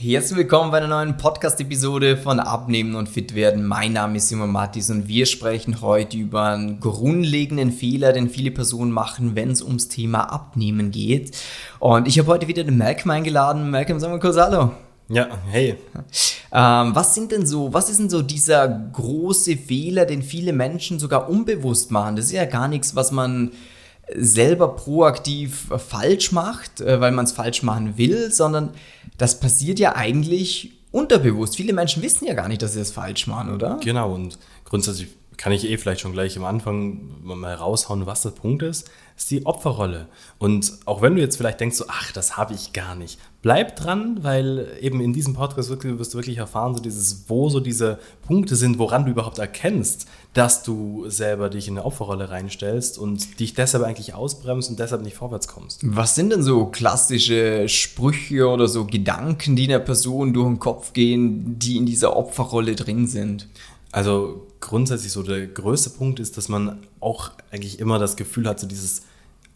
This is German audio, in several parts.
Herzlich willkommen bei einer neuen Podcast-Episode von Abnehmen und Fit werden. Mein Name ist Simon Mattis und wir sprechen heute über einen grundlegenden Fehler, den viele Personen machen, wenn es ums Thema Abnehmen geht. Und ich habe heute wieder den Malcolm eingeladen. Malcolm, sagen wir kurz Hallo. Ja, hey. Ähm, was sind denn so, was ist denn so dieser große Fehler, den viele Menschen sogar unbewusst machen? Das ist ja gar nichts, was man selber proaktiv falsch macht, äh, weil man es falsch machen will, sondern das passiert ja eigentlich unterbewusst. Viele Menschen wissen ja gar nicht, dass sie es falsch machen, oder? Genau, und grundsätzlich kann ich eh vielleicht schon gleich am Anfang mal raushauen, was der Punkt ist, ist die Opferrolle. Und auch wenn du jetzt vielleicht denkst, so, ach, das habe ich gar nicht, bleib dran, weil eben in diesem Podcast wirst du wirklich erfahren, so dieses, wo so diese Punkte sind, woran du überhaupt erkennst, dass du selber dich in eine Opferrolle reinstellst und dich deshalb eigentlich ausbremst und deshalb nicht vorwärts kommst. Was sind denn so klassische Sprüche oder so Gedanken, die einer Person durch den Kopf gehen, die in dieser Opferrolle drin sind? Also grundsätzlich so der größte Punkt ist, dass man auch eigentlich immer das Gefühl hat, so dieses,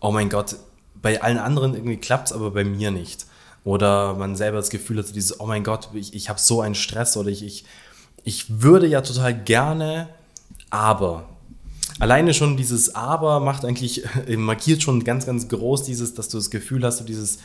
oh mein Gott, bei allen anderen irgendwie klappt es, aber bei mir nicht. Oder man selber das Gefühl hat, so dieses, oh mein Gott, ich, ich habe so einen Stress oder ich, ich, ich würde ja total gerne, aber. Alleine schon dieses Aber macht eigentlich, markiert schon ganz, ganz groß dieses, dass du das Gefühl hast, so dieses,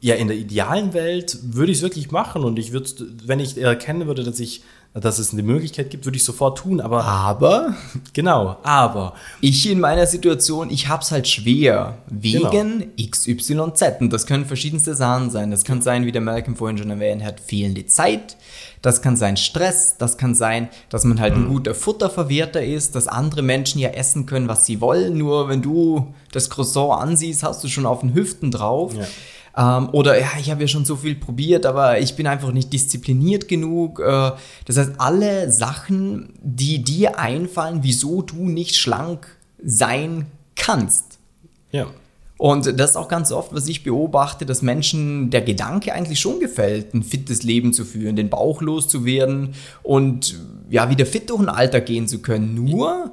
ja, in der idealen Welt würde ich es wirklich machen und ich würde, wenn ich erkennen würde, dass ich dass es eine Möglichkeit gibt, würde ich sofort tun, aber. Aber? Genau, aber. Ich in meiner Situation, ich habe es halt schwer. Wegen genau. XYZ. Und das können verschiedenste Sachen sein. Das kann sein, wie der Malcolm vorhin schon erwähnt hat, fehlende Zeit. Das kann sein Stress. Das kann sein, dass man halt mhm. ein guter Futterverwerter ist, dass andere Menschen ja essen können, was sie wollen. Nur wenn du das Croissant ansiehst, hast du schon auf den Hüften drauf. Ja. Ähm, oder ja, ich habe ja schon so viel probiert, aber ich bin einfach nicht diszipliniert genug. Äh, das heißt, alle Sachen, die dir einfallen, wieso du nicht schlank sein kannst. Ja. Und das ist auch ganz oft, was ich beobachte, dass Menschen der Gedanke eigentlich schon gefällt, ein fittes Leben zu führen, den Bauch loszuwerden und ja, wieder fit durch ein Alter gehen zu können. Nur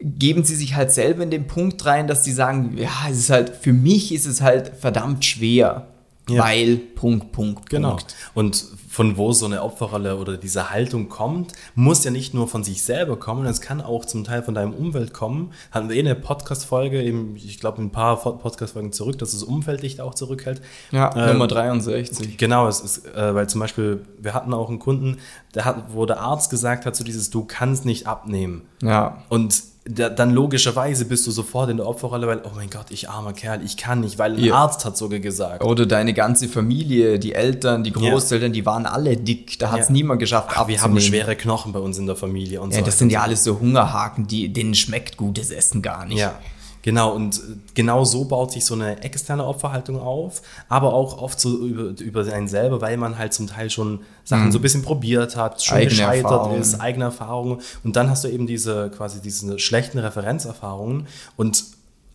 geben sie sich halt selber in den Punkt rein, dass sie sagen, ja, es ist halt, für mich ist es halt verdammt schwer. Ja. Weil, Punkt, Punkt, genau. Punkt. Und von wo so eine Opferrolle oder diese Haltung kommt, muss ja nicht nur von sich selber kommen, es kann auch zum Teil von deinem Umfeld kommen. Hatten wir eh eine Podcast-Folge, ich glaube ein paar Podcast-Folgen zurück, dass das Umfeld dich auch zurückhält. Ja, ähm, Nummer 63. Genau, es ist, äh, weil zum Beispiel, wir hatten auch einen Kunden, der hat, wo der Arzt gesagt hat, so dieses, du kannst nicht abnehmen. Ja. Und dann logischerweise bist du sofort in der Opferrolle, weil, oh mein Gott, ich armer Kerl, ich kann nicht, weil ein ja. Arzt hat sogar gesagt. Oder deine ganze Familie, die Eltern, die Großeltern, ja. die waren alle dick, da hat es ja. niemand geschafft Ach, Wir haben schwere Knochen bei uns in der Familie und ja, so. Das sind ja alles so Hungerhaken, die, denen schmeckt gutes Essen gar nicht. Ja. Genau, und genau so baut sich so eine externe Opferhaltung auf, aber auch oft so über, über einen selber, weil man halt zum Teil schon Sachen mhm. so ein bisschen probiert hat, schon eigene gescheitert Erfahrungen. ist, eigene Erfahrungen. Und dann hast du eben diese quasi diese schlechten Referenzerfahrungen und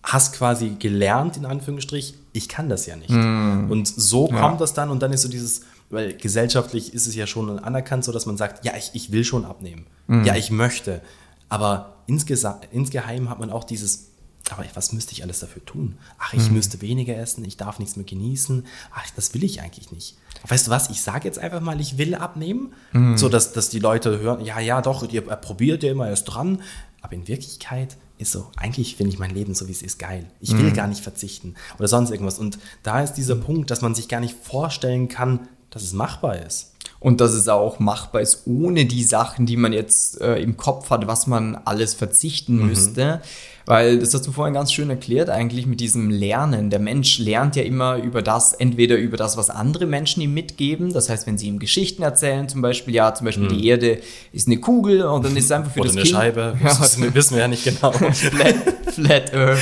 hast quasi gelernt, in Anführungsstrich, ich kann das ja nicht. Mhm. Und so kommt ja. das dann und dann ist so dieses, weil gesellschaftlich ist es ja schon anerkannt, so dass man sagt, ja, ich, ich will schon abnehmen. Mhm. Ja, ich möchte. Aber insgeheim hat man auch dieses, aber was müsste ich alles dafür tun? Ach, ich mhm. müsste weniger essen, ich darf nichts mehr genießen. Ach, das will ich eigentlich nicht. Weißt du was, ich sage jetzt einfach mal, ich will abnehmen, mhm. so dass, dass die Leute hören, ja, ja, doch, ihr probiert ja immer erst dran. Aber in Wirklichkeit ist so, eigentlich finde ich mein Leben so, wie es ist, geil. Ich will mhm. gar nicht verzichten oder sonst irgendwas. Und da ist dieser Punkt, dass man sich gar nicht vorstellen kann, dass es machbar ist. Und dass es auch machbar ist, ohne die Sachen, die man jetzt äh, im Kopf hat, was man alles verzichten mhm. müsste. Weil das hast du vorhin ganz schön erklärt, eigentlich mit diesem Lernen. Der Mensch lernt ja immer über das, entweder über das, was andere Menschen ihm mitgeben. Das heißt, wenn sie ihm Geschichten erzählen, zum Beispiel, ja, zum Beispiel mhm. die Erde ist eine Kugel und dann ist es einfach für Oder das eine Kind. Scheibe, ja, das wissen wir ja nicht genau. flat, flat Earth.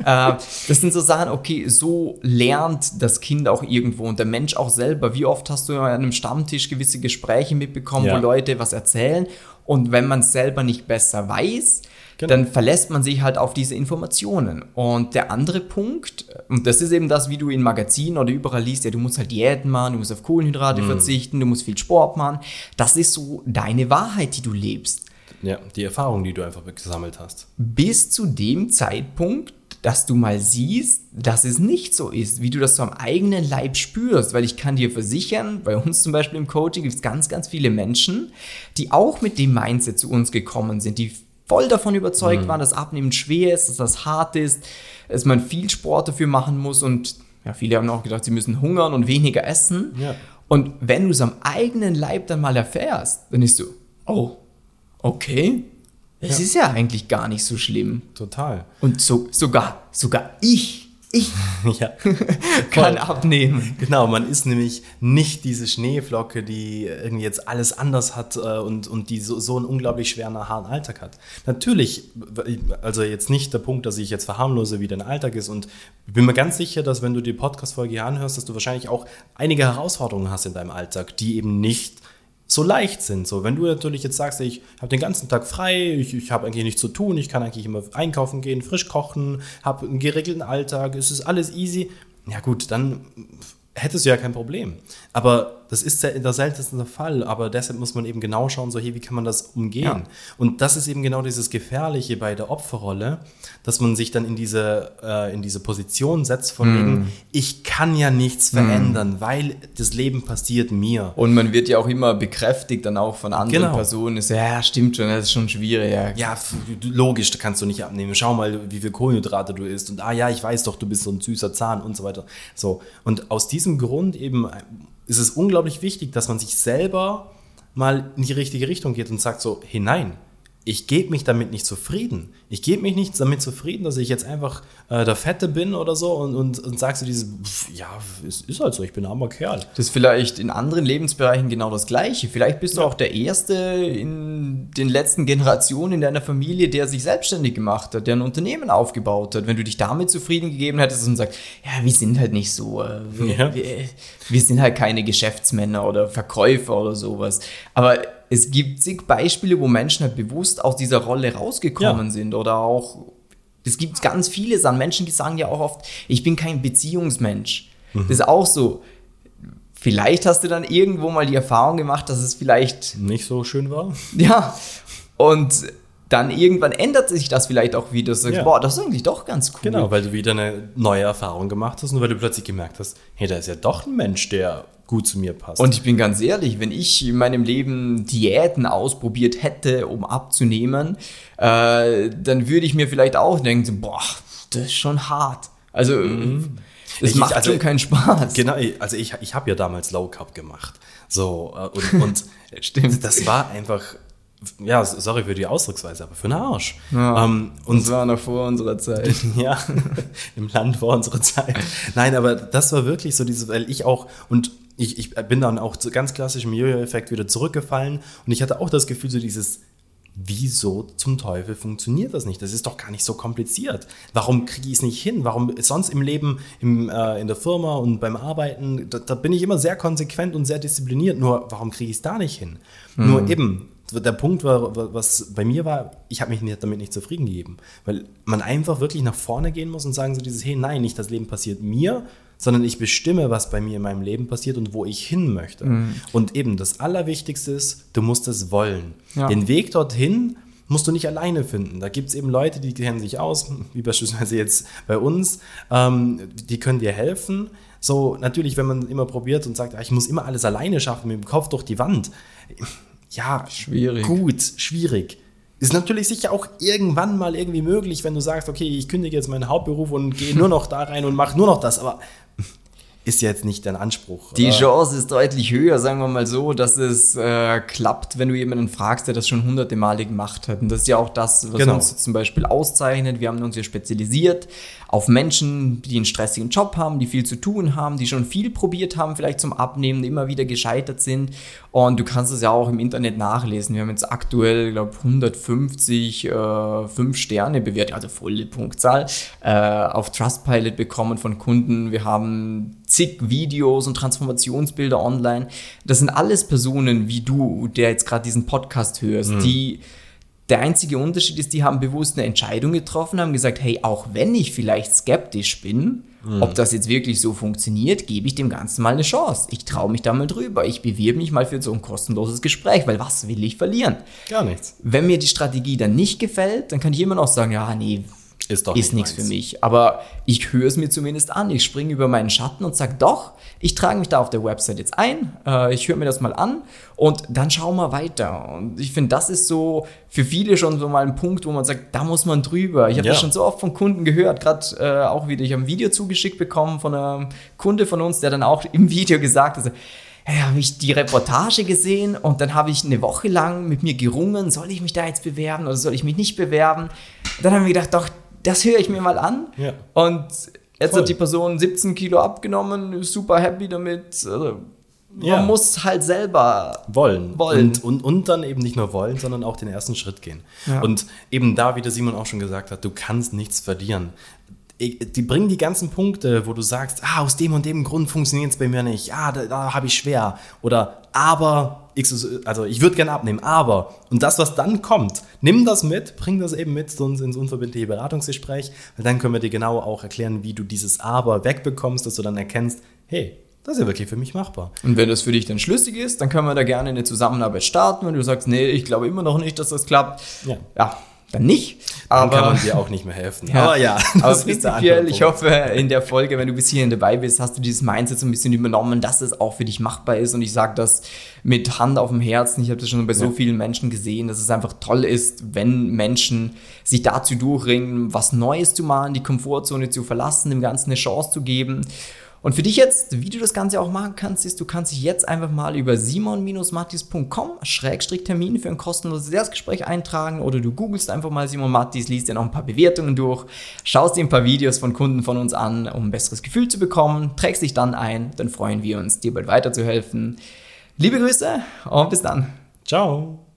Äh, das sind so Sachen, okay, so lernt das Kind auch irgendwo und der Mensch auch selber. Wie oft hast du an einem Stammtisch gewisse Gespräche mitbekommen, ja. wo Leute was erzählen und wenn man es selber nicht besser weiß, Genau. Dann verlässt man sich halt auf diese Informationen. Und der andere Punkt, und das ist eben das, wie du in Magazinen oder überall liest, ja, du musst halt Diäten machen, du musst auf Kohlenhydrate mm. verzichten, du musst viel Sport machen. Das ist so deine Wahrheit, die du lebst. Ja, die Erfahrung, die du einfach gesammelt hast. Bis zu dem Zeitpunkt, dass du mal siehst, dass es nicht so ist, wie du das so am eigenen Leib spürst. Weil ich kann dir versichern, bei uns zum Beispiel im Coaching gibt es ganz, ganz viele Menschen, die auch mit dem Mindset zu uns gekommen sind, die voll davon überzeugt mhm. waren, dass Abnehmen schwer ist, dass das hart ist, dass man viel Sport dafür machen muss und ja, viele haben auch gedacht, sie müssen hungern und weniger essen. Ja. Und wenn du es am eigenen Leib dann mal erfährst, dann ist du, oh, okay, es ja. ist ja eigentlich gar nicht so schlimm. Total. Und so, sogar, sogar ich ich ja. kann abnehmen. Genau, man ist nämlich nicht diese Schneeflocke, die irgendwie jetzt alles anders hat äh, und, und die so, so einen unglaublich schweren, harten Alltag hat. Natürlich, also jetzt nicht der Punkt, dass ich jetzt verharmlose, wie dein Alltag ist und ich bin mir ganz sicher, dass wenn du die Podcast-Folge hier anhörst, dass du wahrscheinlich auch einige Herausforderungen hast in deinem Alltag, die eben nicht so leicht sind. So, wenn du natürlich jetzt sagst, ich habe den ganzen Tag frei, ich, ich habe eigentlich nichts zu tun, ich kann eigentlich immer einkaufen gehen, frisch kochen, habe einen geregelten Alltag, es ist alles easy. Ja gut, dann hättest du ja kein Problem. Aber das ist der, der seltenste Fall, aber deshalb muss man eben genau schauen, so hier, wie kann man das umgehen? Ja. Und das ist eben genau dieses Gefährliche bei der Opferrolle, dass man sich dann in diese, äh, in diese Position setzt von mm. wegen, ich kann ja nichts mm. verändern, weil das Leben passiert mir. Und man wird ja auch immer bekräftigt dann auch von anderen genau. Personen, ist, ja, stimmt schon, das ist schon schwierig. Ja. ja, logisch, da kannst du nicht abnehmen. Schau mal, wie viel Kohlenhydrate du isst und ah ja, ich weiß doch, du bist so ein süßer Zahn und so weiter. So, und aus diesem Grund eben ist es unglaublich wichtig, dass man sich selber mal in die richtige Richtung geht und sagt so, hinein, ich gebe mich damit nicht zufrieden. Ich gebe mich nicht damit zufrieden, dass ich jetzt einfach äh, der Fette bin oder so und, und, und sagst du dieses, pf, ja, es ist halt so, ich bin ein armer Kerl. Das ist vielleicht in anderen Lebensbereichen genau das Gleiche. Vielleicht bist du auch der Erste in den letzten Generationen in deiner Familie, der sich selbstständig gemacht hat, der ein Unternehmen aufgebaut hat. Wenn du dich damit zufrieden gegeben hättest und sagst, ja, wir sind halt nicht so, äh, wir, ja. wir, wir sind halt keine Geschäftsmänner oder Verkäufer oder sowas. Aber es gibt zig Beispiele, wo Menschen halt bewusst aus dieser Rolle rausgekommen ja. sind oder auch, es gibt ganz viele Sachen. Menschen, die sagen ja auch oft, ich bin kein Beziehungsmensch. Mhm. Das ist auch so. Vielleicht hast du dann irgendwo mal die Erfahrung gemacht, dass es vielleicht nicht so schön war. Ja. Und dann irgendwann ändert sich das vielleicht auch wieder. Du sagst, ja. boah, das ist eigentlich doch ganz cool. Genau, weil du wieder eine neue Erfahrung gemacht hast und weil du plötzlich gemerkt hast, hey, da ist ja doch ein Mensch, der gut zu mir passt. Und ich bin ganz ehrlich, wenn ich in meinem Leben Diäten ausprobiert hätte, um abzunehmen, äh, dann würde ich mir vielleicht auch denken, boah, das ist schon hart. Also mhm. es macht also, schon keinen Spaß. Genau, also ich, ich habe ja damals Low Carb gemacht. So, äh, und, und Stimmt. das war einfach ja, sorry für die Ausdrucksweise, aber für einen Arsch. Ja, ähm, und das war noch vor unserer Zeit. ja, im Land vor unserer Zeit. Nein, aber das war wirklich so diese, weil ich auch, und ich, ich bin dann auch zu ganz klassischem Jojo-Effekt wieder zurückgefallen und ich hatte auch das Gefühl, so dieses, wieso zum Teufel funktioniert das nicht? Das ist doch gar nicht so kompliziert. Warum kriege ich es nicht hin? Warum sonst im Leben, im, äh, in der Firma und beim Arbeiten, da, da, bin ich immer sehr konsequent und sehr diszipliniert. Nur warum kriege ich es da nicht hin? Hm. Nur eben, der Punkt war, was bei mir war, ich habe mich damit nicht zufrieden gegeben. Weil man einfach wirklich nach vorne gehen muss und sagen so dieses, hey, nein, nicht das Leben passiert mir, sondern ich bestimme, was bei mir in meinem Leben passiert und wo ich hin möchte. Mhm. Und eben das Allerwichtigste ist, du musst es wollen. Ja. Den Weg dorthin musst du nicht alleine finden. Da gibt es eben Leute, die kennen sich aus, wie beispielsweise jetzt bei uns, ähm, die können dir helfen. So, natürlich, wenn man immer probiert und sagt, ah, ich muss immer alles alleine schaffen, mit dem Kopf durch die Wand ja, schwierig. Gut, schwierig. Ist natürlich sicher auch irgendwann mal irgendwie möglich, wenn du sagst, okay, ich kündige jetzt meinen Hauptberuf und gehe nur noch da rein und mache nur noch das, aber ist jetzt nicht dein Anspruch. Die? Chance ist deutlich höher, sagen wir mal so, dass es äh, klappt, wenn du jemanden fragst, der das schon hunderte Male gemacht hat. Und das ist ja auch das, was genau. uns zum Beispiel auszeichnet. Wir haben uns ja spezialisiert auf Menschen, die einen stressigen Job haben, die viel zu tun haben, die schon viel probiert haben, vielleicht zum Abnehmen, immer wieder gescheitert sind. Und du kannst es ja auch im Internet nachlesen. Wir haben jetzt aktuell, glaube ich, 150 äh, 5 Sterne bewertet, also volle Punktzahl, äh, auf Trustpilot bekommen von Kunden. Wir haben zig Videos und Transformationsbilder online. Das sind alles Personen wie du, der jetzt gerade diesen Podcast hörst, mhm. die der einzige Unterschied ist, die haben bewusst eine Entscheidung getroffen, haben gesagt, hey, auch wenn ich vielleicht skeptisch bin, mhm. ob das jetzt wirklich so funktioniert, gebe ich dem Ganzen mal eine Chance. Ich traue mich da mal drüber. Ich bewirbe mich mal für so ein kostenloses Gespräch, weil was will ich verlieren? Gar nichts. Wenn mir die Strategie dann nicht gefällt, dann kann ich immer noch sagen, ja, nee, ist doch ist nichts für mich. Aber ich höre es mir zumindest an. Ich springe über meinen Schatten und sage, doch, ich trage mich da auf der Website jetzt ein. Äh, ich höre mir das mal an und dann schauen wir weiter. Und ich finde, das ist so für viele schon so mal ein Punkt, wo man sagt, da muss man drüber. Ich habe ja. das schon so oft von Kunden gehört, gerade äh, auch wieder, ich habe ein Video zugeschickt bekommen von einem Kunde von uns, der dann auch im Video gesagt hat, ja, habe ich die Reportage gesehen und dann habe ich eine Woche lang mit mir gerungen, soll ich mich da jetzt bewerben oder soll ich mich nicht bewerben? Dann haben wir gedacht, doch, das höre ich mir mal an. Ja. Und jetzt Voll. hat die Person 17 Kilo abgenommen, ist super happy damit. Also, man ja. muss halt selber wollen. wollen. Und, und, und dann eben nicht nur wollen, sondern auch den ersten Schritt gehen. Ja. Und eben da, wie der Simon auch schon gesagt hat, du kannst nichts verlieren die bringen die ganzen Punkte, wo du sagst, ah, aus dem und dem Grund funktioniert es bei mir nicht, ah, da, da habe ich schwer oder aber, also ich würde gerne abnehmen, aber und das, was dann kommt, nimm das mit, bring das eben mit zu uns ins unverbindliche Beratungsgespräch, weil dann können wir dir genau auch erklären, wie du dieses aber wegbekommst, dass du dann erkennst, hey, das ist ja wirklich für mich machbar. Und wenn das für dich dann schlüssig ist, dann können wir da gerne eine Zusammenarbeit starten. Wenn du sagst, nee, ich glaube immer noch nicht, dass das klappt, ja, ja dann nicht. Aber dann kann man dir auch nicht mehr helfen. Ja, aber ja, aber prinzipiell, ich hoffe, in der Folge, wenn du bis hierhin dabei bist, hast du dieses Mindset so ein bisschen übernommen, dass es auch für dich machbar ist. Und ich sage das mit Hand auf dem Herzen. Ich habe das schon bei so ja. vielen Menschen gesehen, dass es einfach toll ist, wenn Menschen sich dazu durchringen, was Neues zu machen, die Komfortzone zu verlassen, dem Ganzen eine Chance zu geben. Und für dich jetzt, wie du das Ganze auch machen kannst, ist, du kannst dich jetzt einfach mal über simon-mattis.com-termin für ein kostenloses Erstgespräch eintragen oder du googelst einfach mal Simon Mattis, liest dir noch ein paar Bewertungen durch, schaust dir ein paar Videos von Kunden von uns an, um ein besseres Gefühl zu bekommen, trägst dich dann ein, dann freuen wir uns, dir bald weiterzuhelfen. Liebe Grüße und bis dann. Ciao.